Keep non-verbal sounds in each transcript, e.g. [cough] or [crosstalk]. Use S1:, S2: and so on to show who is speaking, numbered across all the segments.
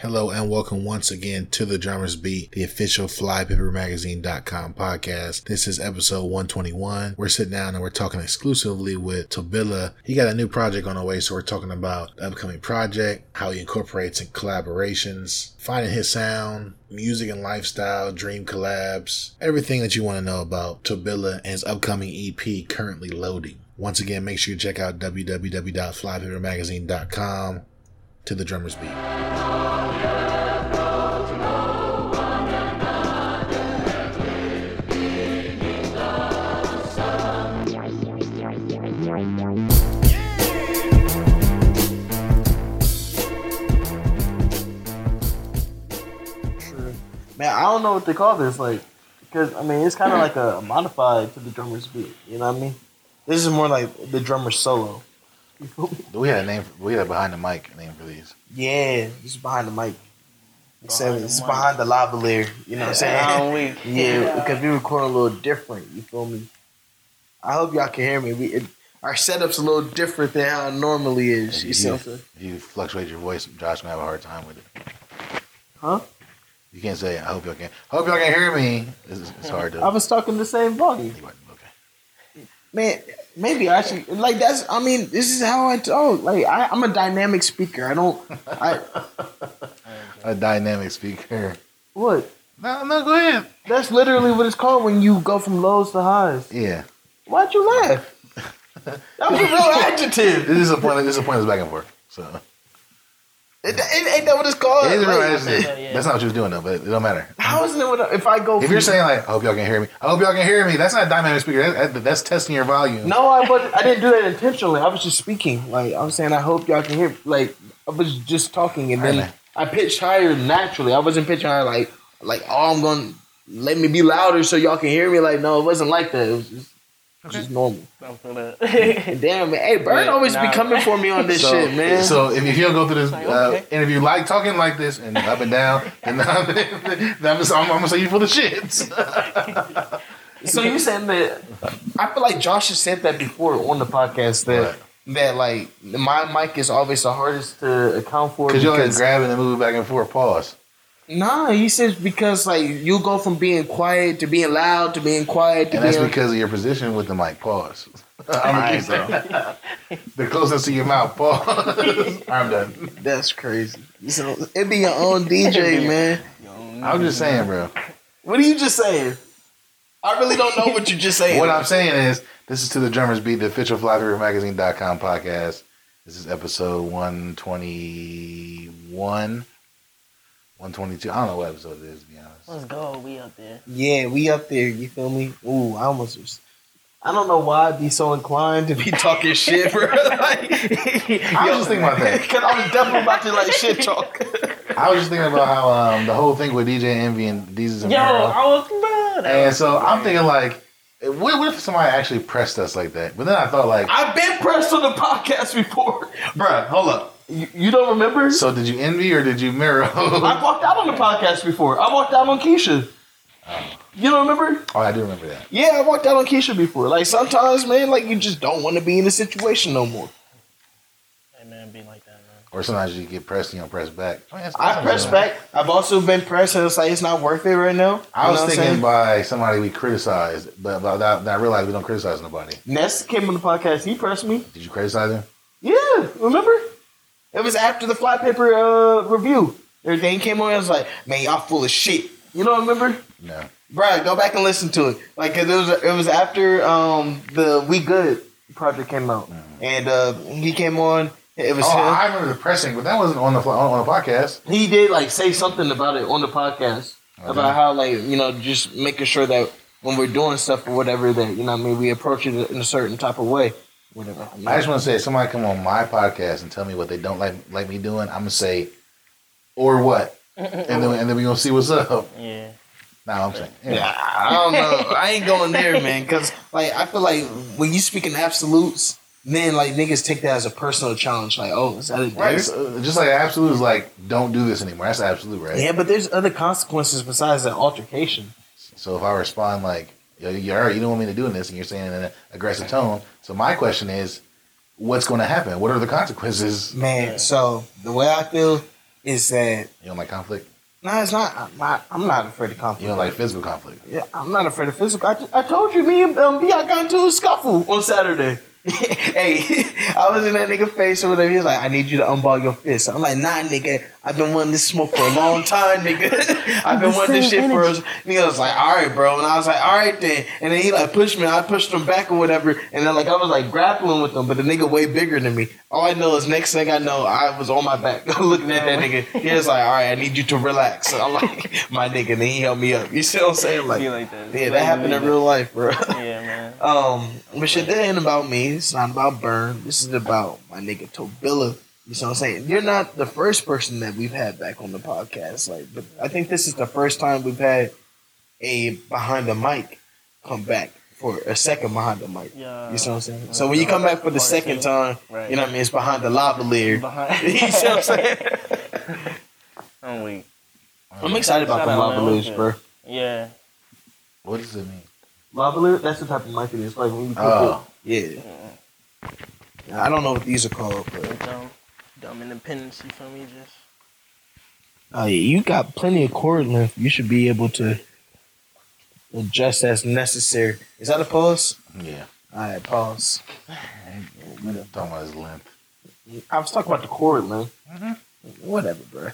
S1: Hello and welcome once again to the Drummers Beat, the official FlyPaperMagazine.com podcast. This is episode 121. We're sitting down and we're talking exclusively with Tobilla. He got a new project on the way, so we're talking about the upcoming project, how he incorporates in collaborations, finding his sound, music and lifestyle, dream collabs, everything that you want to know about Tobilla and his upcoming EP currently loading. Once again, make sure you check out www.flypapermagazine.com to the Drummers Beat.
S2: I don't know what they call this. Like, because I mean, it's kind of like a modified to the drummer's beat. You know what I mean? This is more like the drummer's solo. You feel me?
S1: We had a name. For, we had a behind the mic name for these.
S2: Yeah, it's behind the mic. Except
S3: Behind the
S2: it's
S3: mic.
S2: behind the lavalier. You know what I'm saying?
S3: We?
S2: Yeah, because we record a little different. You feel me? I hope y'all can hear me. We it, our setup's a little different than how it normally is. You
S1: If
S2: see
S1: you,
S2: what I'm saying?
S1: if you fluctuate your voice, Josh gonna have a hard time with it.
S2: Huh?
S1: You can't say, "I hope y'all can." Hope y'all can hear me. It's, it's hard to.
S2: I was talking the same volume.
S1: Okay.
S2: Man, maybe I should like that's. I mean, this is how I talk. Like I, I'm a dynamic speaker. I don't. I [laughs]
S1: A dynamic speaker.
S2: what?
S1: No, no, go ahead.
S2: That's literally what it's called when you go from lows to highs.
S1: Yeah.
S2: Why'd you laugh? [laughs] That was a real adjective.
S1: This is a point. This is a pointless back and forth. So
S2: It, it, ain't that what it's called?
S1: it is real
S2: Like,
S1: adjective.
S3: Yeah, yeah.
S1: That's not what you was doing though, but it don't matter.
S2: how isn't it? What, if I go?
S1: If you're saying like, "I hope y'all can hear me," I hope y'all can hear me. That's not a dynamic speaker. That, that- that's testing your volume.
S2: no, I was. I didn't do that intentionally. I was just speaking. Like I was saying, I hope y'all can hear. Like I was just talking, and
S1: Alright,
S2: then
S1: man.
S2: I pitched higher naturally. I wasn't pitching higher like like oh I'm gonna let me be louder so y'all can hear me. Like no, it wasn't like that. It was just, just normal.
S3: I'm gonna- [laughs]
S2: damn man, hey Bird
S3: Yeah,
S2: always be coming for me on this [laughs]
S1: So,
S2: shit, man.
S1: so if, if you don't go through this
S3: Like,
S1: uh,
S3: okay.
S1: interview like talking like this and up and down, then I'm, I'm, just, I'm, I'm gonna say you for the shits.
S2: So you saying that? I feel like Josh has said that before on the podcast that
S1: Right.
S2: that like my mic is always the hardest to account for
S1: Because you're like
S2: because
S1: grabbing and moving back and forth. Pause.
S2: Nah, he says because like you go from being quiet to being loud to being quiet to
S1: And that's
S2: being
S1: because of your position with the mic. Pause. [laughs] I'm gonna. [laughs] The closest to your mouth. Pause. [laughs] I'm done.
S2: that's crazy. So it be your own DJ, man.
S1: I'm just saying, bro.
S2: What are you just saying? I really don't know what you're just saying.
S1: What I'm saying is, this is to the Drummers Beat, the official FlyPaperMagazine.com podcast. This is episode 121, 122. I don't know what episode it is, to be honest.
S3: Let's go. We up there.
S2: Yeah, we up there. You feel me? Ooh, I almost was. I don't know why I'd be so inclined to be [laughs] talking shit, bro. [laughs] like,
S1: I was just thinking about that. [laughs]
S2: because I was definitely about to like shit talk.
S1: I was just thinking about how um, the whole thing with DJ Envy and Desus and
S3: Yo,
S1: Mero.
S3: I was bro. that
S1: And
S3: was
S1: so I'm thinking like, what, what if somebody actually pressed us like that? But then I thought like,
S2: I've been pressed on the podcast before, Bruh, Hold up, you, you don't remember?
S1: so did you envy or did you mirror? [laughs]
S2: I walked out on the podcast before. I walked out on Keisha. Oh. You don't remember?
S1: oh, I do remember that.
S2: Yeah, I walked out on Keisha before. Like sometimes, man, like you just don't want to be in a situation no more.
S3: Hey man, be like that, man.
S1: Or sometimes you get pressed and you don't press back. Man,
S2: I press back. I've also been pressed, and it's like it's not worth it right now.
S1: I
S2: You
S1: was
S2: I'm
S1: thinking
S2: saying?
S1: by somebody we criticized, but, but I, I realized we don't criticize nobody.
S2: Ness came on the podcast. He pressed me.
S1: Did you criticize him?
S2: Yeah, remember? It was after the fly paper uh, review. Everything came on. I was like, man, y'all full of shit. You know, remember?
S1: No.
S2: Brad, go back and listen to it. Like, 'cause it was it was after um, the We Good project came out, and uh, he came on. It was
S1: Oh,
S2: him.
S1: I remember the pressing, but that wasn't on the on, on the podcast.
S2: he did like say something about it on the podcast about how like you know just making sure that when we're doing stuff or whatever that you know what I mean we approach it in a certain type of way, whatever.
S1: I just want to say, if somebody come on my podcast and tell me what they don't like like me doing, I'm gonna say, or what, and then and then we gonna see what's up.
S3: Yeah.
S1: Nah, I'm saying, yeah.
S2: Yeah, I don't know. I ain't going there, man. Because like I feel like when you speak in absolutes, then like niggas take that as a personal challenge. Like, oh, is that a
S1: Right, so, uh, just like absolute is like don't do this anymore. That's absolute, right?
S2: Yeah, but there's other consequences besides that altercation.
S1: So if I respond like, Yo, you already you don't want me to do this, and you're saying it in an aggressive tone. So my question is, what's going to happen? What are the consequences?
S2: Man, so the way I feel, is that
S4: You don't like conflict?
S2: no, it's not. I'm not, I'm not afraid of conflict.
S4: You don't like physical conflict?
S2: Yeah, I'm not afraid of physical. I, I told you, me and um, B, I got into a scuffle on Saturday. [laughs] hey, [laughs] I was in that nigga face or whatever. He was like, I need you to unball your fist. I'm like, nah, nigga. I've been wanting this smoke for a long [laughs] time, nigga. I've been [laughs] wanting this shit for a Nigga was like, all right, bro. And I was like, all right then. And then he like pushed me. I pushed him back or whatever. And then like I was like grappling with him, but the nigga way bigger than me. All I know is next thing I know, I was on my back [laughs] looking at that nigga. He was like, all right, I need you to relax. And I'm like, my nigga. And then he held me up. You see what I'm saying? Like,
S3: like that.
S2: yeah, that happened in real life, bro.
S3: Yeah, man.
S2: Um, but shit, that ain't about me. It's not about Bern. This is about my nigga Tobilla. You know what I'm saying? You're not the first person that we've had back on the podcast. Like, but I think this is the first time we've had a behind the mic come back for a second behind the mic.
S3: Yeah.
S2: You know what I'm saying? So when you come back for the second time,
S3: Right.
S2: you know what I mean? It's behind the lavalier.
S3: Behind. [laughs]
S2: you see what I'm saying? [laughs]
S3: I'm weak.
S2: I'm excited about
S3: Shout
S2: the
S3: out,
S2: lavaliers, bro.
S3: Yeah.
S4: What does it mean?
S2: Lavalier? That's the type of mic it is. Like when you put
S4: Oh.
S2: it. Yeah. I don't know what these are called, but
S3: Dumb, dumb independence. You feel me? Just
S2: Oh yeah, you got plenty of cord length. You should be able to adjust as necessary. Is that a pause?
S4: Yeah.
S2: All right, pause.
S4: I'm talking about his length.
S2: I was talking about the cord length. Whatever, bro.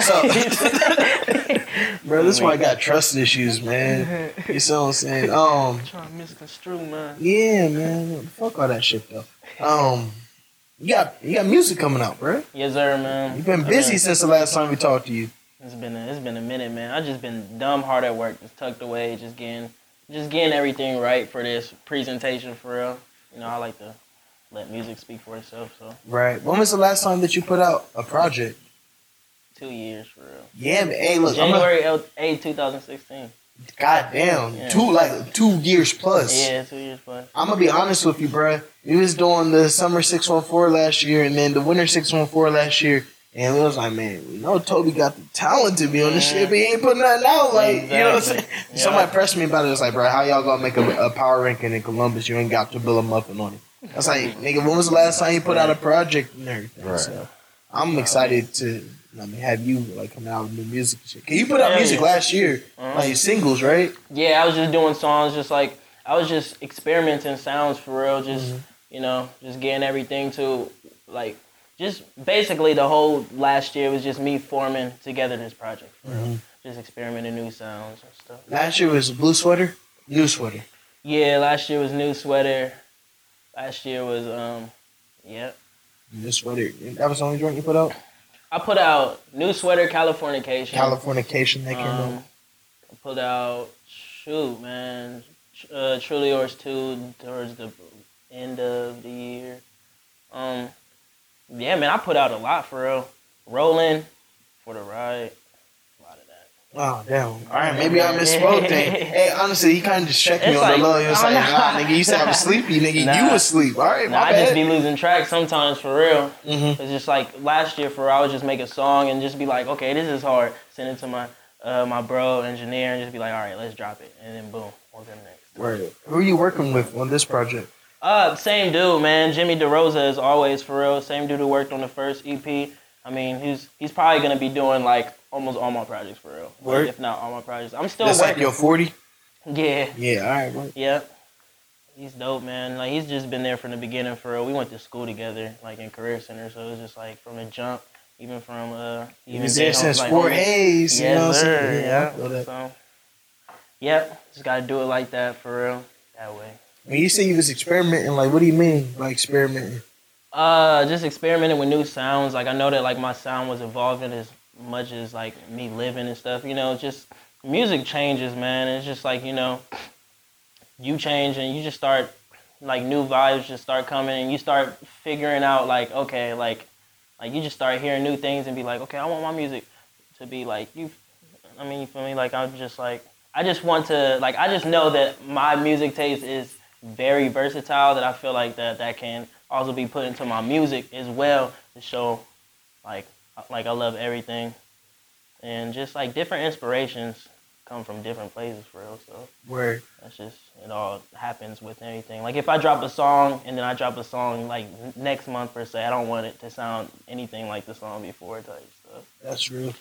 S2: So, [laughs] bro, this is why I got trust issues, man. You see what I'm saying? Um,
S3: trying to misconstrue, man.
S2: yeah, man. Fuck all that shit though. Um, you got you got music coming out, bro.
S3: Yes, sir, man.
S2: You've been busy
S3: Man,
S2: since the last time we talked to you.
S3: It's been a, it's been a minute, man. I just been dumb hard at work, just tucked away, just getting just getting everything right for this presentation for real. You know, I like to let music speak for itself. So
S2: Right. When was the last time that you put out a project?
S3: two years for real.
S2: Yeah, man. Hey, look, I'm a,
S3: January 8, 2016.
S2: Goddamn
S3: Yeah.
S2: two like two years plus.
S3: Yeah, two years plus.
S2: I'm gonna be honest with you, bruh. We was doing the summer six one four last year, and then the winter six one four last year, and we was like, man, we know Toby got the talent to be on this
S3: Yeah.
S2: shit, but he ain't putting nothing out. Like, you know what I'm saying?
S3: Yeah.
S2: Somebody pressed me about it. It was like, bro, how y'all gonna make a, a power ranking in Columbus? You ain't got to build a muffin on it. I was like, nigga, when was the last time you put out a project and everything?
S4: Right.
S2: So I'm excited to. I mean, have you like coming out with new music and shit? Cause you put out
S3: Yeah,
S2: music
S3: yeah.
S2: last year,
S3: Uh-huh.
S2: like singles, right?
S3: Yeah, I was just doing songs, just like I was just experimenting sounds for real, just
S2: Mhm.
S3: you know, just getting everything to like, just basically the whole last year was just me forming together this project for real,
S2: Mhm.
S3: just experimenting new sounds and stuff.
S2: Last year was blue sweater, new sweater.
S3: Yeah, last year was new sweater. Last year was um, yeah.
S2: New sweater. That was the only joint you put out.
S3: I put out new sweater, Californication.
S2: Californication that came
S3: Um,
S2: out.
S3: I put out shoot, man. Uh, Truly Yours two towards the end of the year. Um, yeah, man, I put out a lot for real. Rolling for the ride. A lot of that.
S2: Oh damn! All right, maybe I misspoke. Then. [laughs] Hey, honestly, he kind of just checked me
S3: It's
S2: on
S3: like-
S2: the low. He was
S3: oh,
S2: like,
S3: nah.
S2: "Nah, nigga, you said I was sleepy, nigga. You was asleep. All right,
S3: Nah,
S2: my
S3: I just be losing track sometimes for real.
S2: Mhm.
S3: It's just like last year for real, I would just make a song and just be like, okay, this is hard. Send it to my uh, my bro engineer and just be like, all right, let's drop it, and then boom, on to the next.
S2: Word. Who are you working with on this project?
S3: Uh, same dude, man. Jimmy DeRosa is always for real. Same dude who worked on the first EP. I mean, he's he's probably gonna be doing like almost all my projects for real.
S2: Word.
S3: If not all my projects, I'm still
S2: That's like
S3: working.
S2: your forty.
S3: yeah,
S2: Yeah. All right. Word.
S3: yeah. He's dope, man. Like he's just been there from the beginning for real. We went to school together, like in career center. So it was just like from the jump, even from uh,
S2: He
S3: even
S2: was there since
S3: like,
S2: Fort
S3: on-
S2: Hayes. You know what I'm
S3: Yes,
S2: saying?
S3: sir.
S2: I
S3: Yeah. So, yep. Just gotta do it like that for real. That way.
S2: When you say you was experimenting, like, what do you mean by experimenting?
S3: Uh, just experimenting with new sounds. Like I know that like my sound was evolving as much as like me living and stuff. You know, just music changes, man. It's just like you know, you change and you just start like new vibes just start coming and you start figuring out like okay, like like you just start hearing new things and be like okay, I want my music to be like you. I mean, you feel me? Like I'm just like I just want to like I just know that my music taste is very versatile. That I feel like that that can also be put into my music as well to show like like I love everything and just like different inspirations come from different places for real. So
S2: Where
S3: that's just it all happens with anything. Like if I drop a song and then I drop a song like next month per se, I don't want it to sound anything like the song before type stuff.
S2: That's true.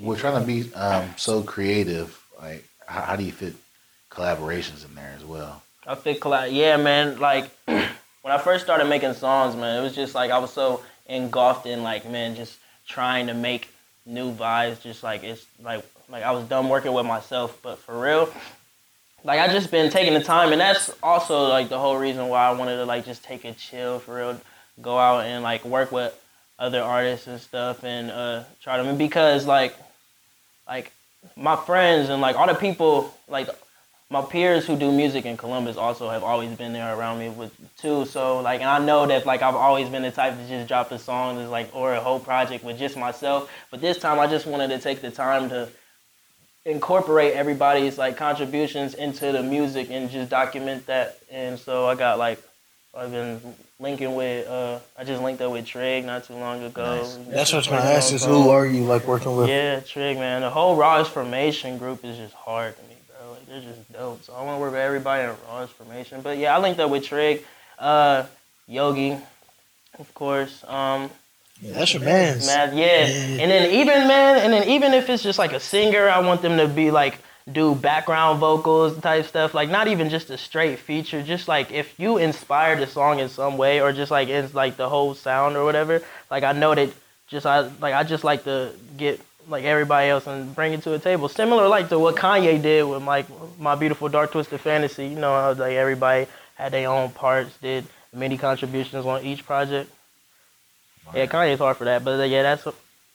S1: We're trying to be um, so creative. Like, how, how do you fit collaborations in there as well?
S3: I fit collab. Yeah, man. Like [clears throat] when I first started making songs, man, it was just like I was so engulfed in like, man, just trying to make new vibes. Just like it's like like I was done working with myself. But for real, like I just been taking the time, and that's also like the whole reason why I wanted to like just take a chill for real, go out and like work with other artists and stuff, and uh, try to because like like my friends and like all the people like my peers who do music in Columbus also have always been there around me with too. So like, and I know that like I've always been the type to just drop a song that's like or a whole project with just myself. But this time I just wanted to take the time to incorporate everybody's like contributions into the music and just document that. And so I got like I've been linking with uh I just linked up with Trig not too long ago.
S1: Nice.
S2: That's what I was gonna ask is who are you like working with?
S3: Yeah, Trig man. The whole Raw's Formation group is just hard to me, bro. Like they're just dope. So I want to work with everybody in Raw's Formation. But yeah, I linked up with Trig, uh, Yogi, of course. Um,
S2: Yeah, that's your
S3: man, yeah. And then even man, and then even if it's just like a singer, I want them to be like do background vocals type stuff. Like not even just a straight feature. Just like if you inspire the song in some way, or just like it's like the whole sound or whatever. Like I know that just I like I just like to get like everybody else and bring it to a table. Similar like to what Kanye did with like my beautiful dark twisted fantasy. You know, how like everybody had their own parts, did many contributions on each project. Yeah, Kanye's hard for that, but yeah, that's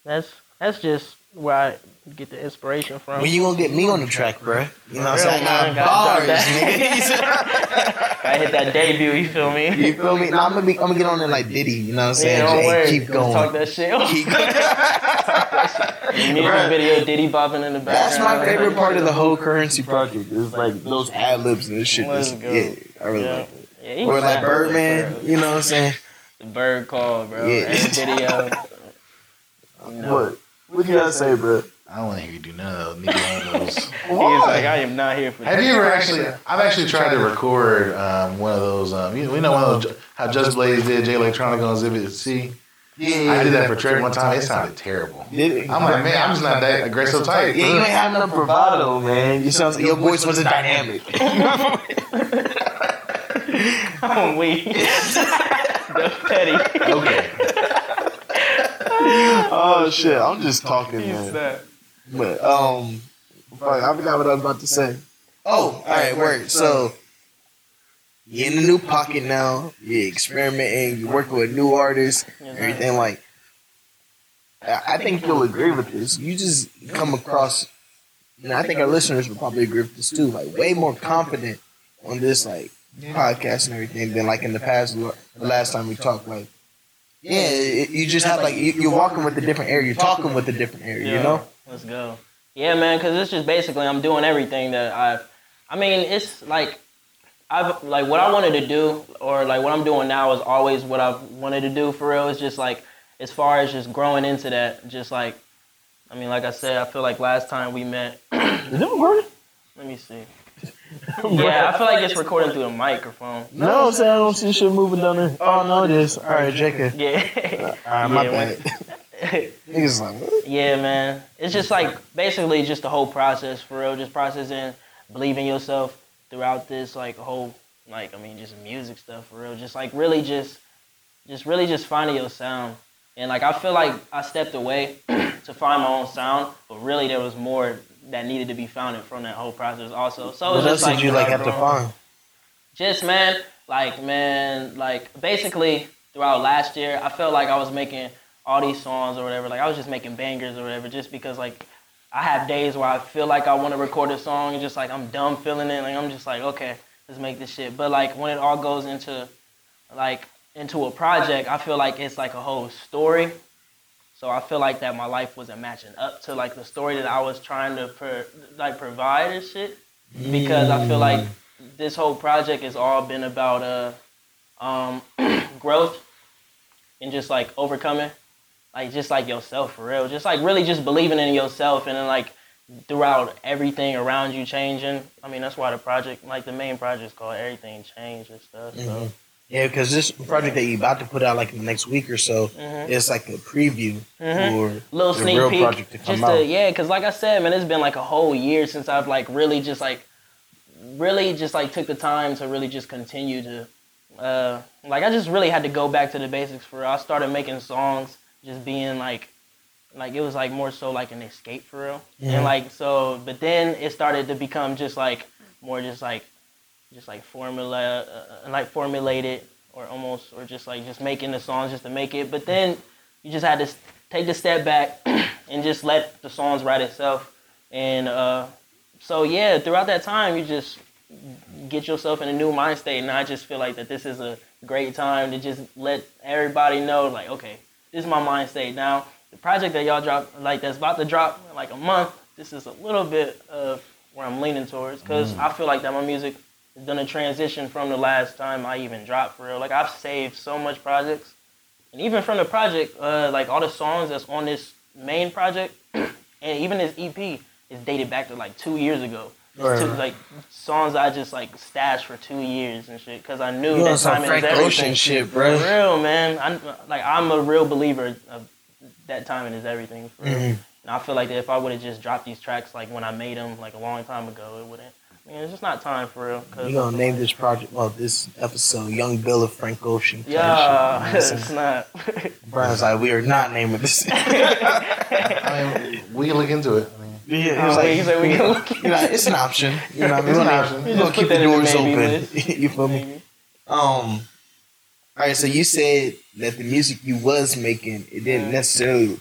S3: that's that's just where I get the inspiration from.
S2: When you gonna get me on the track, bro? You know what I'm saying?
S3: gotta
S2: bars, nigga. [laughs] [laughs]
S3: I hit that debut. You feel me?
S2: you feel me? Nah, I'm gonna be, I'm gonna get on there like Diddy. You know what I'm saying?
S3: Yeah, don't
S2: Hey,
S3: worry.
S2: keep going.
S3: Talk that shit.
S2: Keep [laughs] going.
S3: Music video, Diddy bopping in the
S2: back.
S3: That's
S2: my favorite part of the whole currency project. Is like those ad libs and this shit.
S3: Let's go.
S2: yeah, I really
S3: Yeah.
S2: like it.
S3: Yeah,
S2: Or like Birdman. You know what I'm saying?
S3: The bird call, bro.
S2: Yeah.
S3: And video.
S2: What? What you gotta say, bro?
S1: I don't want to hear you do none of those. Neither one of those. [laughs]
S3: He was like, I am not here for
S1: Have
S3: that.
S1: you ever actually? I've actually tried to record um, one of those. Um, you, we know one of those how Just Blaze did Jay Electronica on Exhibit C.
S2: Yeah,
S1: I did that for Trey one time. It sounded terrible.
S2: It?
S1: I'm like, man, I'm just not that aggressive type.
S2: Yeah, you ain't have no bravado, man. You sound like your voice wasn't dynamic.
S3: I'm weak. That's petty.
S1: Okay. [laughs]
S2: oh shit, I'm just talking,
S3: He's
S2: man.
S3: That.
S2: But um, fuck, I forgot what I was about to say. Oh, all right, word. So you're in a new pocket now. You're experimenting. You're working with new artists. Everything like. I I think you'll agree with this. You just come across, and I think our listeners will probably agree with this too. Like way more confident on this like podcast and everything than like in the past. The last time we talked, like yeah, it, you just have like you, you're walking with a different air. You're talking with a different air. You
S3: Yeah,
S2: know.
S3: Let's go. Yeah, man, because it's just basically I'm doing everything that I've. I mean, it's like I've like what I wanted to do, or like what I'm doing now is always what I've wanted to do for real. It's just like as far as just growing into that, just like I mean, like I said, I feel like last time we met. [clears throat]
S2: Is it recording?
S3: Let me see. [laughs] Yeah, I feel like it's recording through the microphone.
S2: No, I'm saying I don't see shit moving down there. Oh no, it is. All right, JK.
S3: Yeah. [laughs]
S2: All right, my
S3: Yeah,
S2: bad. [laughs] Niggas like.
S3: Yeah, man. It's just like basically just the whole process for real. Just processing, believing yourself throughout this like whole like I mean just music stuff for real. Just like really just just really just finding your sound. And like I feel like I stepped away [clears throat] to find my own sound, but really there was more that needed to be found from that whole process also. So
S2: What
S3: it's
S2: else
S3: like
S2: did you like have to find?
S3: just man, like man, like basically throughout last year, I felt like I was making all these songs or whatever. Like I was just making bangers or whatever, just because like I have days where I feel like I want to record a song and just like I'm dumb feeling it. Like I'm just like okay, let's make this shit. But like when it all goes into like into a project, I feel like it's like a whole story. So I feel like that my life wasn't matching up to like the story that I was trying to pro- like provide and shit. Because I feel like this whole project has all been about uh um [clears throat] growth and just like overcoming like just like yourself for real just like really just believing in yourself and then like throughout everything around you changing i mean that's why the project like the main project is called everything change and stuff so
S2: Mhm. Yeah, because this project that you about to put out like in the next week or so,
S3: Mhm.
S2: it's like a preview
S3: Mhm.
S2: for
S3: little
S2: the
S3: sneak
S2: real
S3: peek,
S2: project to come
S3: just
S2: out.
S3: to yeah, because like I said, man, it's been like a whole year since I've like really just like really just like took the time to really just continue to uh like I just really had to go back to the basics for. I started making songs just being like like it was like more so like an escape for real.
S2: Mhm.
S3: And like so but then it started to become just like more just like just like formula uh, like formulated or almost or just like just making the songs just to make it. But then you just had to take the step back [clears throat] and just let the songs write itself. And uh, so yeah, throughout that time, you just get yourself in a new mind state. And I just feel like that this is a great time to just let everybody know, like, okay, this is my mind state. Now, the project that y'all drop, like that's about to drop in like a month, this is a little bit of where I'm leaning towards because I feel like that my music has done a transition from the last time I even dropped for real. Like I've saved so much projects, and even from the project, uh, like all the songs that's on this main project, [clears throat] and even this EP is dated back to like two years ago. It's
S2: Right.
S3: two, like songs I just like stashed for two years and shit because I knew
S2: You
S3: that
S2: on some
S3: timing
S2: Frank
S3: is everything.
S2: Ocean shit,
S3: For
S2: bro.
S3: real, man. I'm like I'm a real believer of that timing is everything. For real.
S2: Mhm.
S3: And I feel like that if I would have just dropped these tracks like when I made them like a long time ago, it wouldn't. I mean, it's just not time for real. Cause
S2: You gonna name this project? Well, this episode, Young Bill of Frank Ocean.
S3: Yeah, [laughs] it's not.
S2: Brian's like, we are not naming this. [laughs]
S1: I mean, we can look into it.
S2: Yeah,
S3: Oh,
S2: was like,
S3: he said we can look
S2: you know, it's an option. [laughs] You know, what I mean,
S1: It's an option.
S2: we're gonna
S3: just
S2: keep the
S3: that in the
S2: doors open. [laughs] you feel me? Um, all right. So you said that the music you was making it didn't necessarily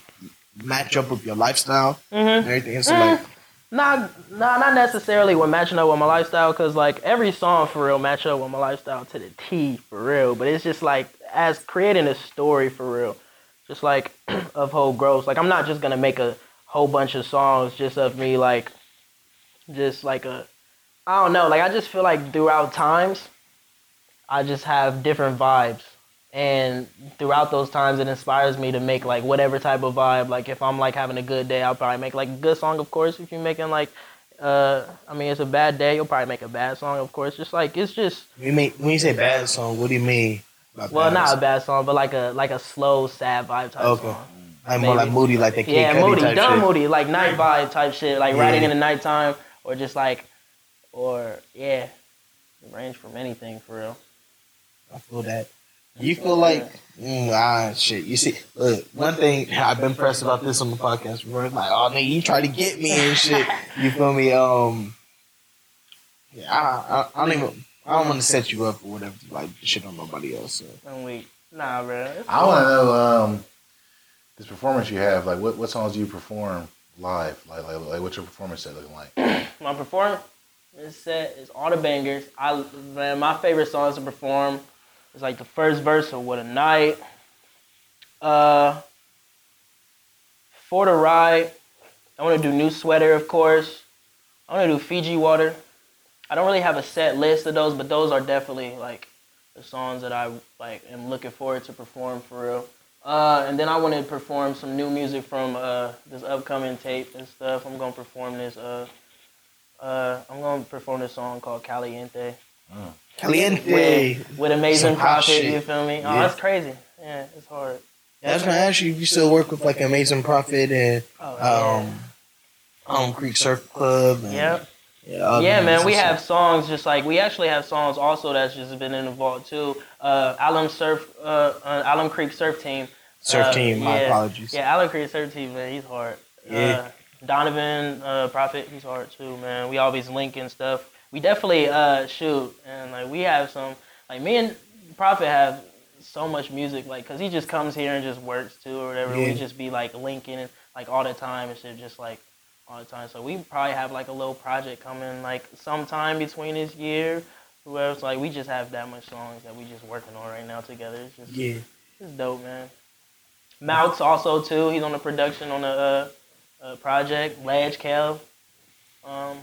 S2: match up with your lifestyle and
S3: hmm
S2: everything. So like,
S3: Not, nah, not necessarily with matching up with my lifestyle, cause like every song for real match up with my lifestyle to the T for real. But it's just like as creating a story for real, just like [clears throat] of whole growth. Like I'm not just gonna make a whole bunch of songs just of me like, just like a, I don't know. Like I just feel like throughout times, I just have different vibes. And throughout those times, it inspires me to make like whatever type of vibe. Like if I'm like having a good day, I'll probably make like a good song. Of course, if you're making like, uh, I mean, it's a bad day, you'll probably make a bad song. Of course, just like it's just
S2: you mean when you say bad song, what do you mean?
S3: Well, not a bad song, but like a like a slow, sad vibe type
S2: Okay.
S3: song.
S2: Like more like moody, like the Kid
S3: Yeah,
S2: Cudi
S3: moody,
S2: type
S3: dumb
S2: shit.
S3: moody, like night vibe type shit, like writing
S2: Yeah.
S3: in the nighttime, or just like, or yeah, range from anything for real.
S2: I feel that. You feel like mm, ah shit. You see, look, one thing I've been pressed about this on the podcast before. It's like, oh nigga, you try to get me and shit. [laughs] You feel me? Um, yeah, I, I, I don't even. I don't want to set you up or whatever. Like shit on nobody else. So.
S3: I'm we, nah, bro.
S1: I want to know um, this performance you have. Like, what, what songs do you perform live? Like, like, like what's your performance set looking like? [clears throat]
S3: my performance set is all the bangers. I man, my favorite songs to perform is like the first verse of What a Night. Uh, for the ride, I want to do New Sweater, of course. I want to do Fiji Water. I don't really have a set list of those, but those are definitely like the songs that I like am looking forward to perform for real. Uh, and then I want to perform some new music from uh, this upcoming tape and stuff. I'm gonna perform this. Uh, uh, I'm gonna perform this song called Caliente
S2: Caliente.
S3: with, with Amazing
S2: profit.
S3: You feel me? Oh,
S2: Yeah.
S3: that's crazy. Yeah, it's hard.
S2: Yeah, I was gonna ask you if you still work with like Amazing Profit and
S3: Oh,
S2: um, um Creek Surf Club. And.
S3: Yep.
S2: Yeah,
S3: Yeah, man, we have songs just like we actually have songs also that's just been in the vault too. Uh, Alum Surf, uh, uh, Alum Creek Surf Team.
S2: Surf
S3: uh,
S2: Team. My apologies.
S3: Yeah, Alum Creek Surf Team, man, he's hard.
S2: Yeah.
S3: Uh, Donovan uh, Prophet, he's hard too, man. We always link and stuff. We definitely uh, shoot, and like we have some, like me and Prophet have so much music, like, cause he just comes here and just works too or whatever.
S2: Yeah.
S3: We just be like linking like all the time and shit, just like all the time. So we probably have like a little project coming like sometime between this year. Whoever's like, we just have that much songs that we just working on right now together. It's just
S2: Yeah.
S3: it's dope, man. Mouts also too. He's on the production on the uh, uh, project. Ledge Kev, um,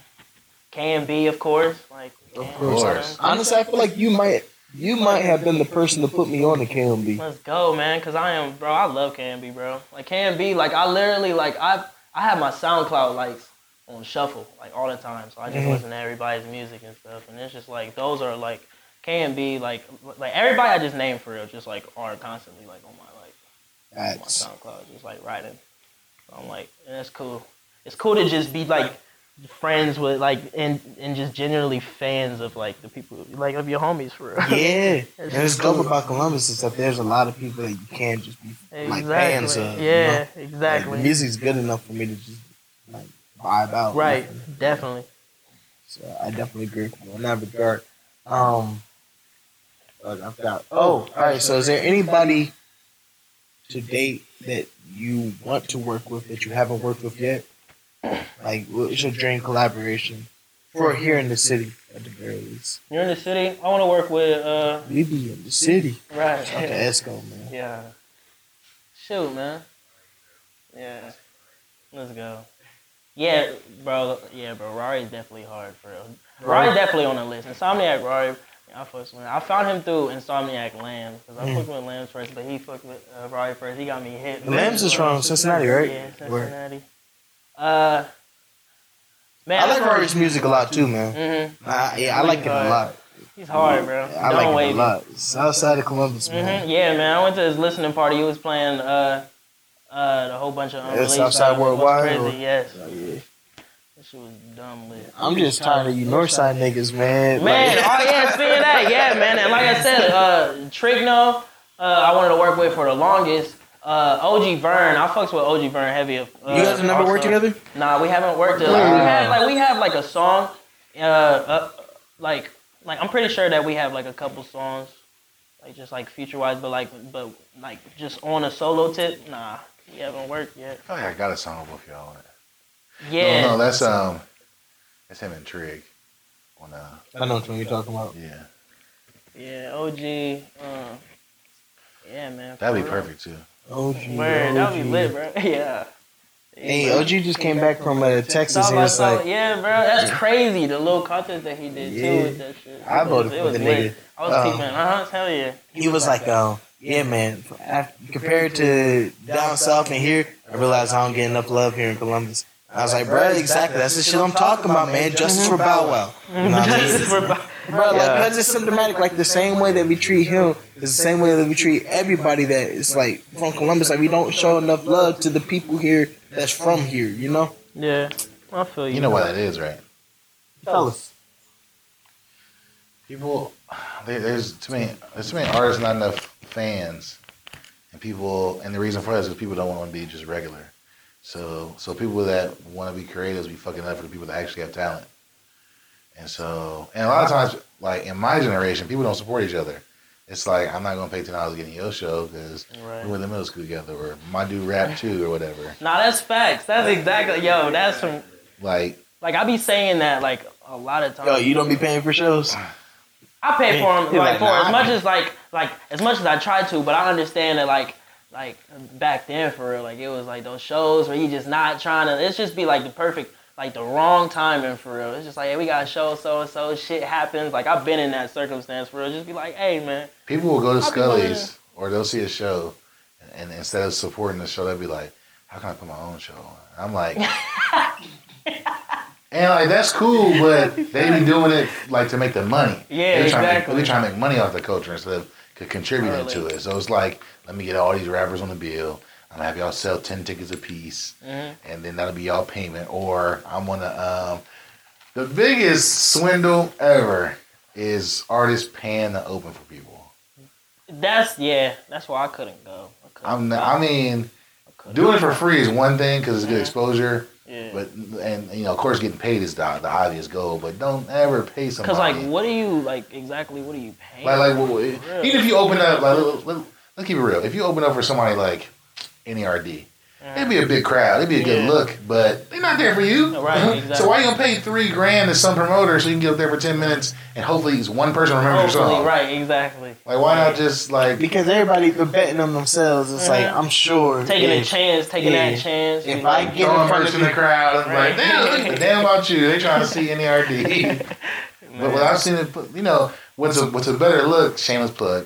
S3: K and B of course. Like
S2: Of course.
S1: course.
S2: Honestly, I feel like you might you might have been the person to put me on the KMB.
S3: Let's go, man. Cause I am, bro. I love KMB, bro. Like KMB, like I literally, like I, I have my SoundCloud likes on shuffle, like all the time. So I just
S2: Mhm.
S3: listen to everybody's music and stuff, and it's just like those are like K and B, like like everybody I just named for real, just like are constantly like on my like on my SoundCloud, just like writing. So I'm like, and that's cool. It's cool to just be like friends with like and and just generally fans of like the people like of your homies for real.
S2: yeah. [laughs] And it's dope
S3: cool.
S2: about Columbus is that there's a lot of people that you can't just be like fans of. you
S3: yeah,
S2: know? Like,
S3: exactly.
S2: the music's good enough for me to just like vibe out.
S3: right, definitely.
S2: So I definitely agree with you in that regard. Um, but I've got. Oh, all right. So is there anybody to date that you want to work with that you haven't worked with yet? Like, what's your dream collaboration for here in the city at the very least?
S3: You're in the city. I want to work with uh
S2: We be in the city.
S3: right.
S2: Okay, Esco, man.
S3: Yeah. Shoot, man. Yeah. Let's go. Yeah, bro. Yeah, bro. Rari's definitely hard for real. Rari's definitely on the list. Insomniac Rari. I fucks with him. I found him through Insomniac Lambs because I
S2: Mm.
S3: fucked with Lambs first, but he fucked with uh, Rari first. He got me hit.
S2: Lambs is from Cincinnati, right?
S3: Yeah,
S2: Where?
S3: Uh, man,
S2: I like Rory's music a lot too, man.
S3: Mm-hmm.
S2: I, yeah, I like it a lot.
S3: He's hard, bro.
S2: I
S3: Don't
S2: like it
S3: wave
S2: a lot. Southside of Columbus, man.
S3: hmm Yeah, man. I went to his listening party. He was playing uh, uh, the whole bunch of unreleased.
S2: Southside
S3: albums. It
S2: Worldwide,
S3: Crazy,
S2: or-
S3: yes.
S2: Oh, yeah.
S3: That shit was dumb lit.
S2: I'm just tired of you Northside niggas, man.
S3: Man,
S2: Like-
S3: oh yeah, [laughs] seeing that, yeah, man. And like I said, uh, Trigno, uh, I wanted to work with for the longest. Uh, OG Vern, I fucks with OG Vern heavy. Uh,
S2: you guys have never worked together?
S3: Nah, we haven't worked. Like, we
S2: Wow.
S3: have like we have like a song, uh, uh, like like I'm pretty sure that we have like a couple songs, like just like future wise, but like but like just on a solo tip, nah, we haven't worked yet.
S1: Oh yeah, I got a song with y'all on it.
S3: Yeah,
S1: No, no, that's um, that's him and Trig. On uh,
S2: I know which one you're talking about.
S1: yeah,
S3: yeah, OG, uh, yeah, man.
S1: that'd be
S3: real.
S1: perfect too.
S2: OG.
S3: Word, that'd be
S2: OG.
S3: lit, bro. [laughs] Yeah.
S2: Hey, OG just came back from uh, Texas
S3: South
S2: and
S3: by
S2: it's like,
S3: yeah, bro, that's crazy. The little content that he did
S2: Yeah.
S3: too with that shit.
S2: I voted
S3: was- it
S2: for
S3: was
S2: the
S3: lit.
S2: nigga.
S3: I was
S2: Um,
S3: peeping. Uh huh. Hell yeah.
S2: he was like, um, yeah, man. af- Compared to down south and here, I realized I don't get enough love here in Columbus. I was like, bro, exactly. That's the shit I'm talking about, man. Justice for Bow Wow. You know what I [laughs] mean?
S3: Justice for Bow-
S2: Bro, like
S3: Yeah.
S2: that's just symptomatic. Like the same way that we treat him is the same way that we treat everybody that is like from Columbus. Like we don't show enough love to the people here that's from here. You know,
S3: Yeah, I feel you.
S1: You know why that is, right?
S2: fellas.
S1: People, there's too many, there's too many artists, not enough fans, and people, and the reason for that is because people don't want to be just regular. So, so people that want to be creatives be fucking up for the people that actually have talent. And so, and a lot of times, like in my generation, people don't support each other. It's like I'm not gonna pay ten dollars to get in your show because
S3: Right.
S1: we went to middle school together, or my dude rap [laughs] too, or whatever.
S3: Nah, that's facts. That's exactly yo. That's from
S1: Like,
S3: like I be saying that like a lot of times.
S2: Yo, you don't be paying for shows.
S3: I pay for them like,
S2: like,
S3: for
S2: nah,
S3: as much as like like as much as I try to, but I understand that like like back then for real, like it was like those shows where you just not trying to. It's just be like the perfect. Like the wrong timing for real. It's just like, hey, we got a show, so and so, shit happens. Like I've been in that circumstance for real. Just be like, hey, man,
S1: People will go to
S3: I'll be willing
S1: Skully's or they'll see a show, and instead of supporting the show, they'll be like, "How can I put my own show on?" I'm like, [laughs] and like that's cool, but they be doing it like to make the money.
S3: Yeah,
S1: they trying
S3: exactly.
S1: To make, they trying to make money off the culture instead of contributing to it. So it's like, let me get all these rappers on the bill. I'm have y'all sell ten tickets a piece,
S3: Mhm.
S1: and then that'll be y'all payment. Or I'm gonna um, the biggest swindle ever is artists paying to open for people.
S3: that's yeah, that's why I couldn't go. I, couldn't
S1: I'm.
S3: go.
S1: I mean,
S3: I
S1: doing it for free is one thing because it's good
S3: Mhm.
S1: exposure.
S3: yeah.
S1: But and you know, of course, getting paid is the, the obvious goal. But don't ever pay somebody.
S3: Cause like, what are you like exactly? What are you paying?
S1: like, like
S3: for?
S1: what-
S3: For real.
S1: even if you open up, like, let, let, let's keep it real. If you open up for somebody like NERD, it'd be a big crowd. It'd be a good look, but they're not there for you.
S3: Right, exactly.
S1: So why you gonna pay three grand to some promoter so you can get up there for ten minutes and hopefully one person remembers your
S3: Hopefully,
S1: song?
S3: right? Exactly.
S1: Like why not just like
S2: Because everybody been betting on themselves. It's like. I'm sure
S3: Taking a chance, taking
S2: yeah.
S3: that chance.
S2: If
S3: be
S2: I get
S1: throwing
S2: in front
S1: merch
S2: of
S1: in the
S2: you-
S1: crowd, I'm
S3: Right.
S1: like, damn, look, damn about you. They trying to see [laughs] NERD. [laughs] But what I've seen it, you know, what's a what's a better look? Shameless plug.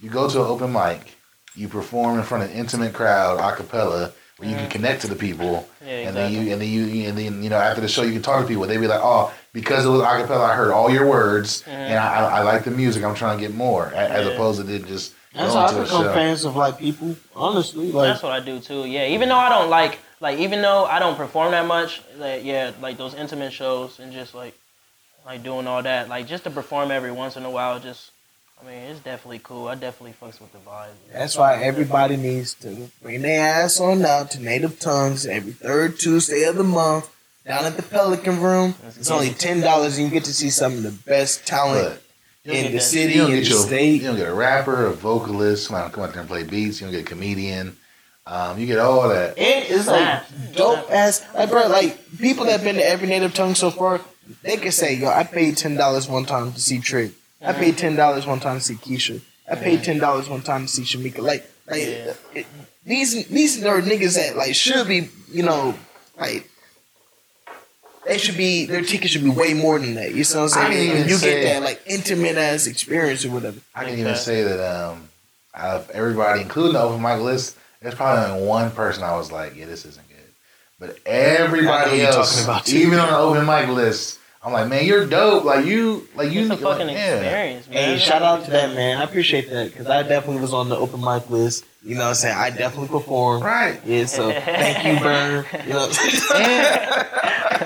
S1: You go to an open mic, you perform in front of an intimate crowd, a cappella, where you can mm. connect to the people,
S3: Yeah,
S1: and then you and then you and then you know after the show you can talk to people. They be like, oh, because it was acapella, I heard all your words, mm-hmm. and I, I, I like the music. I'm trying to get more, as.
S3: Yeah.
S1: opposed to then just
S2: That's
S1: going
S2: how
S1: to
S2: I
S1: a
S2: become fans of like people. Honestly, like
S3: That's what I do too. Yeah, even though I don't like like even though I don't perform that much, like yeah, like those intimate shows and just like like doing all that, like just to perform every once in a while, just I mean, it's definitely cool. I definitely fucks with the vibe.
S2: That's why everybody needs to bring their ass on out to Native Tongues every third Tuesday of the month down at the Pelican Room. It's only ten dollars and you get to see some of the best talent
S1: But
S3: You don't
S2: in the
S3: that-
S2: city,
S1: you don't
S2: in the
S1: your,
S2: state.
S1: you don't get a rapper, a vocalist, somebody come out there and play beats. You don't get a comedian. Um, you get all that.
S2: It's like dope ass like bro, like people that have been to every native tongue so far, they can say, yo, I paid ten dollars one time to see Trick. I paid ten dollars one time to see Keisha. I paid ten dollars one time to see Shamika. Like like
S3: Yeah.
S2: it, these these are niggas that like should be, you know, like they should be their ticket should be way more than that. You know what I'm
S1: I
S2: saying?
S1: didn't even
S2: you
S1: say-
S2: get that like intimate ass experience or whatever.
S1: I can even say that um, out of everybody, including the open mic list, there's probably only one person I was like, yeah, this isn't good. But everybody else,
S2: talking about,
S1: even on the open mic list, I'm like, man, you're dope. Like you, like you,
S3: It's a
S1: like,
S3: fucking
S1: yeah.
S3: experience, man.
S2: Hey, shout out to that man. I appreciate that because I definitely was on the open mic list. You know what I'm saying? I definitely performed.
S1: Right.
S2: Yeah, so thank you, [laughs] Bern. You know what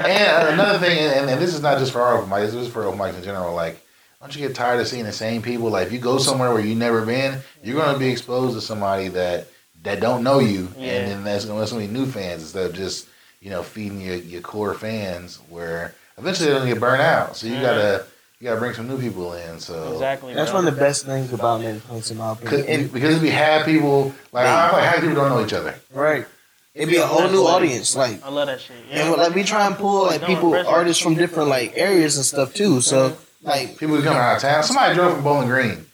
S1: and another thing, and, and this is not just for our open mic, this is for open mics in general. Like, don't you get tired of seeing the same people? Like, if you go somewhere where you've never been, you're going to be exposed to somebody that that don't know you,
S3: Yeah.
S1: and then that's going to be new fans instead of just you know feeding your, your core fans. Where eventually they're going to get burnt out. So you
S3: Mhm.
S1: gotta you gotta bring some new people in. So
S3: Exactly.
S2: That's one of the best things about Native Tongues in my opinion.
S1: Cause,
S2: And,
S1: because we have people like I like half people don't know each other.
S2: right. It'd be a whole new audience. Like
S3: I love that shit. Yeah.
S2: and like we try and pull like people artists from different like areas and stuff too. So like
S1: People who come out of town. Somebody drove from Bowling Green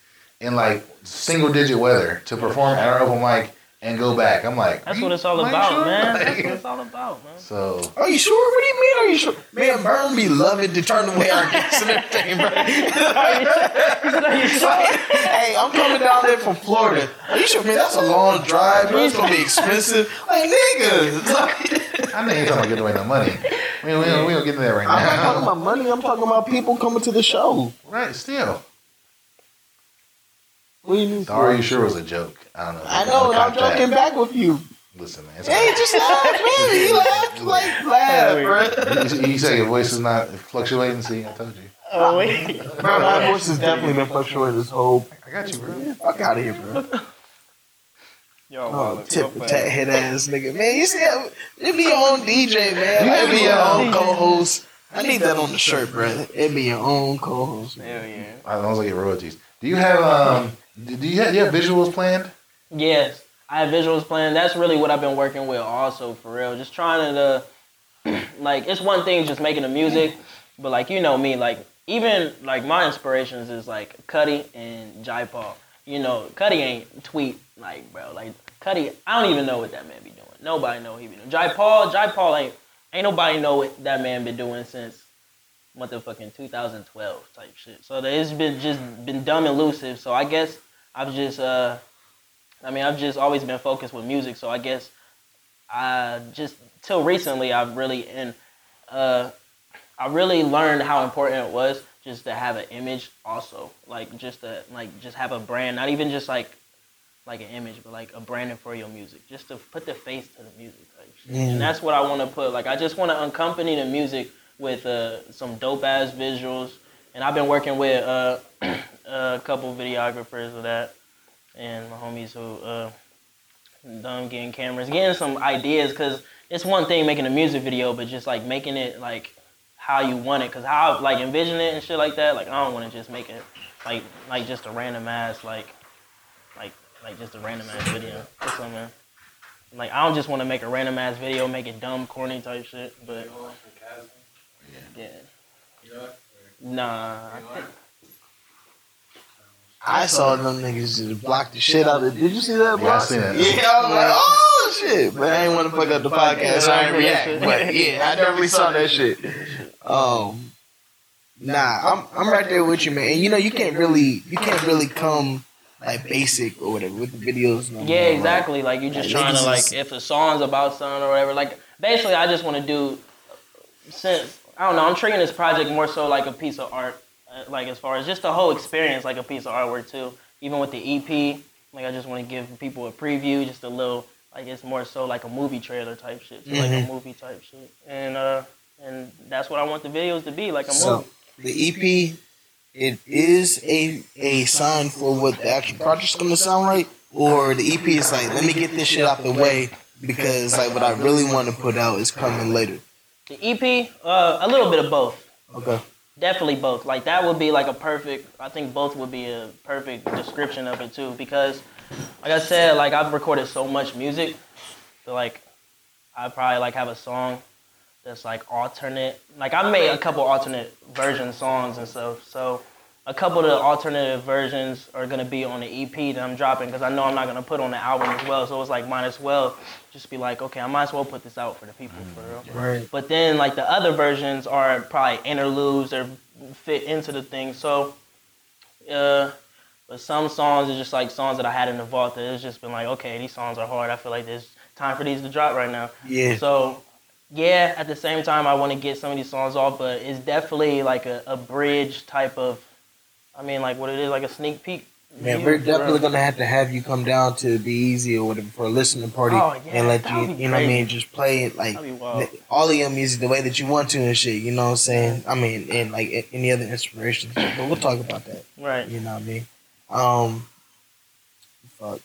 S1: in like single digit weather to perform at our open mic and go back. I'm like,
S3: That's what it's all about,
S1: sure?
S3: man.
S1: Like,
S3: That's what it's all about, man.
S1: so
S2: Are you sure? What do you mean? Are you sure? Man, Bern be loving to turn away our [laughs] guests and everything, bro. [laughs] hey, I'm coming down there from Florida. Are you sure, man? That's a long drive, bro. It's gonna be expensive. Like, nigga. Like, [laughs]
S1: I know you're talking about giving away no money. We don't, we don't, we don't get into that right
S2: I'm not talking about money. I'm talking about people coming to the show.
S1: right, still.
S2: What do you mean?
S1: The Are you sure it was a joke? I don't know.
S2: I know, and I'm joking back with you.
S1: Listen, man. It's
S2: Hey, just laugh, man. He laughed, like, laugh, bro.
S1: you, you say your voice is not fluctuating. See, I told you.
S3: Oh wait. [laughs]
S2: Bro, my voice has definitely been fluctuating this whole.
S1: I got you, bro.
S2: Fuck out of here, bro.
S3: Yo,
S2: Oh, tip for tat head ass nigga, man. You see, that- you be your own DJ, man.
S1: You
S2: You
S1: be
S2: be
S1: your
S2: your
S1: own
S2: own co-host. I need that on the shirt, bro. It be your own co-host. Man.
S3: Hell yeah.
S1: I don't get royalties. Do you have um? Do you have, do you have visuals planned?
S3: Yes, I have visuals planned. That's really what I've been working with, also for real. Just trying to, uh, [clears throat] like, it's one thing just making the music, but like you know me, like even like my inspirations is like Cudi and Jai Paul. You know, Cudi ain't tweet like bro, like Cudi. I don't even know what that man be doing. Nobody know he be doing. Jai Paul, Jai Paul ain't ain't nobody know what that man been doing since motherfucking 2012 type shit. So it's been just been dumb elusive. So I guess I've just uh I mean I've just always been focused with music. So I guess I just till recently I've really and uh I really learned how important it was just to have an image also. Like just to like just have a brand, not even just like like an image, but like a branding for your music. Just to put the face to the music.
S2: Mm.
S3: And that's what I want to put. Like I just want to accompany the music with uh, some dope ass visuals. And I've been working with uh, [clears throat] a couple videographers of that, and my homies who uh, done getting cameras, getting some ideas. Cause it's one thing making a music video, but just like making it like how you want it. Cause how I, like envision it and shit like that. Like I don't want to just make it like like just a random ass like like like just a random ass video or something. Like I don't just want to make a random ass video, make it dumb, corny type shit. But yeah. I think,
S2: I saw them niggas just block the shit out of. Did you see that?
S1: Yeah, I
S2: block?
S1: seen it.
S2: Yeah, I was like, oh shit, but I ain't want to fuck up the podcast. So I ain't react, but yeah, I definitely saw that shit. Um, nah, I'm I'm right there with you, man. And you know, you can't really you can't really come like basic or whatever with the videos. No
S3: Yeah,
S2: more, like-
S3: exactly. Like you're just
S2: Like,
S3: trying to like if the song's about something or whatever. Like basically, I just want to do since I don't know. I'm treating this project more so like a piece of art, uh, like as far as just the whole experience, like a piece of artwork too. Even with the EP, like I just want to give people a preview, just a little. Like it's more so like a movie trailer type shit, so like a
S2: Mhm.
S3: movie type shit, and uh, and that's what I want the videos to be, like a
S2: So
S3: movie.
S2: the EP, it is a a sign for what the actual project's gonna sound like, or the EP is like, let me get this shit out the way because like what I really want to put out is coming later.
S3: The EP, uh, a little bit of both.
S2: Okay.
S3: Definitely both. Like that would be like a perfect. I think both would be a perfect description of it too, because, like I said, like I've recorded so much music, that like I probably like have a song that's like alternate. Like I made a couple alternate version songs and stuff. So a couple of the alternative versions are gonna be on the EP that I'm dropping because I know I'm not gonna put on the album as well. So it's like might as well just be like, okay, I might as well put this out for the people for real.
S2: Right.
S3: But then like the other versions are probably interludes or fit into the thing. So uh but some songs are just like songs that I had in the vault that it's just been like, okay, these songs are hard. I feel like there's time for these to drop right now.
S2: Yeah.
S3: So yeah, at the same time I want to get some of these songs off, but it's definitely like a, a bridge type of I mean like what it is, like a sneak peek.
S2: Man, we're definitely gonna have to have you come down to Be Easy or whatever for a listening party
S3: Oh, yeah,
S2: and let you, you know what I mean, just play it like
S3: That'd be wild.
S2: all of your music the way that you want to and shit. You know what I'm saying? I mean, and like any other inspiration, but we'll talk about that.
S3: Right.
S2: You know what I mean? Um, fuck.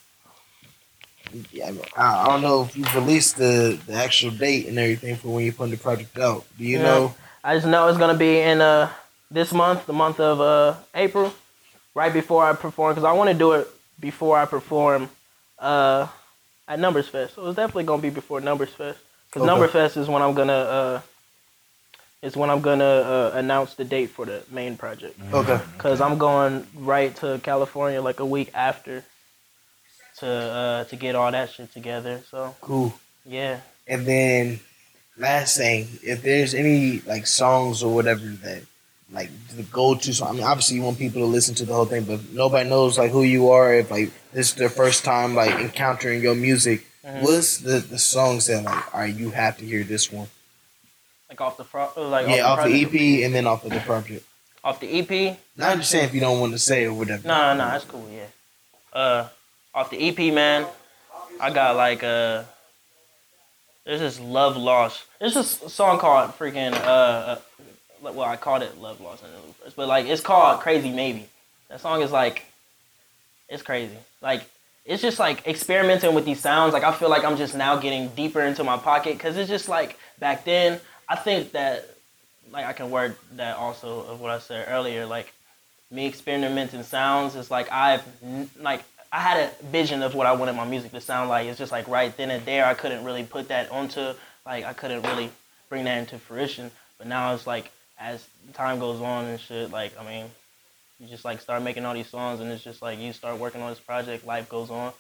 S2: Yeah, I don't know if you've released the, the actual date and everything for when you're putting the project out. Do you
S3: Yeah.
S2: know?
S3: I just know it's gonna be in uh this month, the month of uh April, right before I perform, because I want to do it before I perform uh at Numbers Fest. So it's definitely gonna be before Numbers Fest, because
S2: Okay.
S3: Numbers Fest is when I'm gonna uh is when I'm gonna uh, announce the date for the main project.
S2: Okay.
S3: Cause I'm going right to California like a week after to uh to get all that shit together. So
S2: Cool.
S3: yeah.
S2: And then last thing, if there's any like songs or whatever that like the go to song. I mean, obviously you want people to listen to the whole thing, but nobody knows like who you are. If like this is their first time like encountering your music,
S3: Mhm.
S2: what's the the songs that like are you have to hear this one?
S3: Like off the front, like
S2: yeah, off the
S3: project.
S2: EP and then off of the project.
S3: Off the EP.
S2: Not just saying if you don't want to say or whatever.
S3: No, no, no, that's cool. Yeah. Uh, off the EP, man, I got like uh, there's this Love Lost. There's this song called freaking uh, uh well, I called it Love Lost in Loop but like it's called Crazy Maybe. That song is like, it's crazy. Like it's just like experimenting with these sounds. Like I feel like I'm just now getting deeper into my pocket because it's just like back then. I think that like I can word that also of what I said earlier. Like me experimenting sounds is like I've like I had a vision of what I wanted my music to sound like. It's just like right then and there I couldn't really put that onto like I couldn't really bring that into fruition. But now it's like as time goes on and shit, like I mean, you just like start making all these songs and it's just like you start working on this project, life goes on,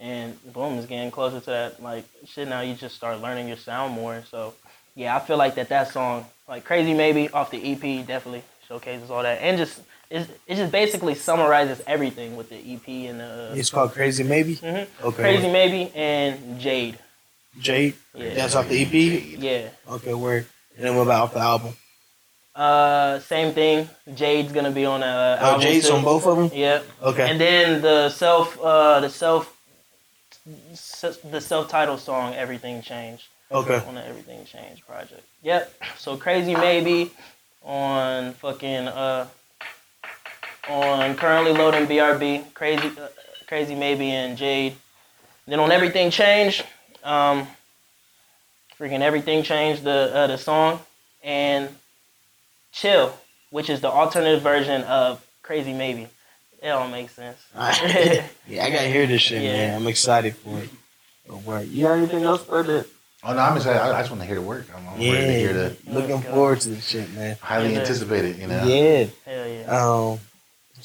S3: and boom, it's getting closer to that like shit. Now you just start learning your sound more. So yeah, I feel like that that song like Crazy Maybe off the EP definitely showcases all that and just it's, it just basically summarizes everything with the EP and the
S2: It's called Crazy Maybe.
S3: Mhm.
S2: Okay.
S3: Crazy Maybe and Jade.
S2: Jade.
S3: Yeah.
S2: That's off the EP.
S3: Yeah.
S2: Okay, word. And then what about off the album?
S3: Uh, same thing. Jade's gonna be on the uh,
S2: Oh, Jade's
S3: too.
S2: on both of them.
S3: Yeah.
S2: Okay.
S3: And then the self, uh, the self, the self-titled song "Everything Changed"
S2: Okay.
S3: on the "Everything Changed" project. Yep. So crazy maybe on fucking uh on currently loading BRB. Crazy, uh, crazy maybe and Jade. Then on everything changed, um, freaking everything changed the uh, the song and chill, which is the alternative version of crazy maybe. It don't make sense. [laughs]
S2: yeah, I gotta hear this shit,
S3: Yeah.
S2: man. I'm excited for it. But word. You got anything else for that?
S1: Oh no, I'm excited. I, I just want to hear the work. I'm, I'm ready to hear the
S2: Looking forward to this shit, man.
S1: highly
S3: Yeah.
S1: anticipated. You know.
S2: Yeah.
S3: Hell yeah.
S2: Um.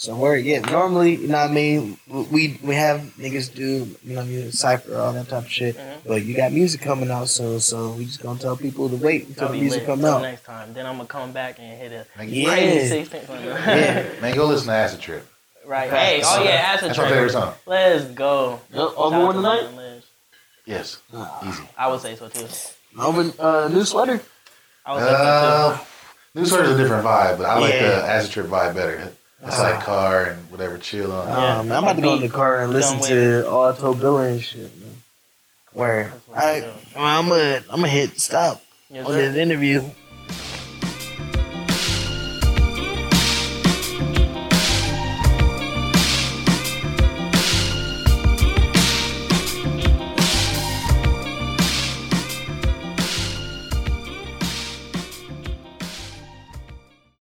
S2: So word, yeah. Normally, you know what I mean. We we have niggas do, you know, what I mean, cipher all that type of shit.
S3: Mhm.
S2: But you got music coming out soon, so we just gonna tell people to wait until
S3: I'll
S2: the music
S3: lit
S2: come out.
S3: next time. Then I'm gonna come back and hit a
S1: Man,
S2: Yeah.
S3: crazy 16.
S2: Yeah.
S1: man, go listen to Acid Trip.
S3: Right.
S2: Facts.
S3: Hey, oh yeah, acid
S1: That's my favorite song.
S3: Let's go.
S2: Yep, over one tonight.
S1: Yes,
S2: Ah.
S1: easy.
S3: I would say so too.
S2: Over uh, new sweater.
S3: I would say
S1: Uh,
S3: so
S1: New Sweater's a different vibe, but I like
S2: Yeah.
S1: the Acid Trip vibe better. It's
S2: Ah.
S1: like car and whatever, chill on.
S3: Yeah.
S2: Um, I'm about to go in the car and listen
S3: Done
S2: to Auto Biller and shit. Man. Where I,
S3: I'm
S2: gonna, I'm gonna hit stop.
S3: Yes,
S2: on
S3: sir.
S2: this interview.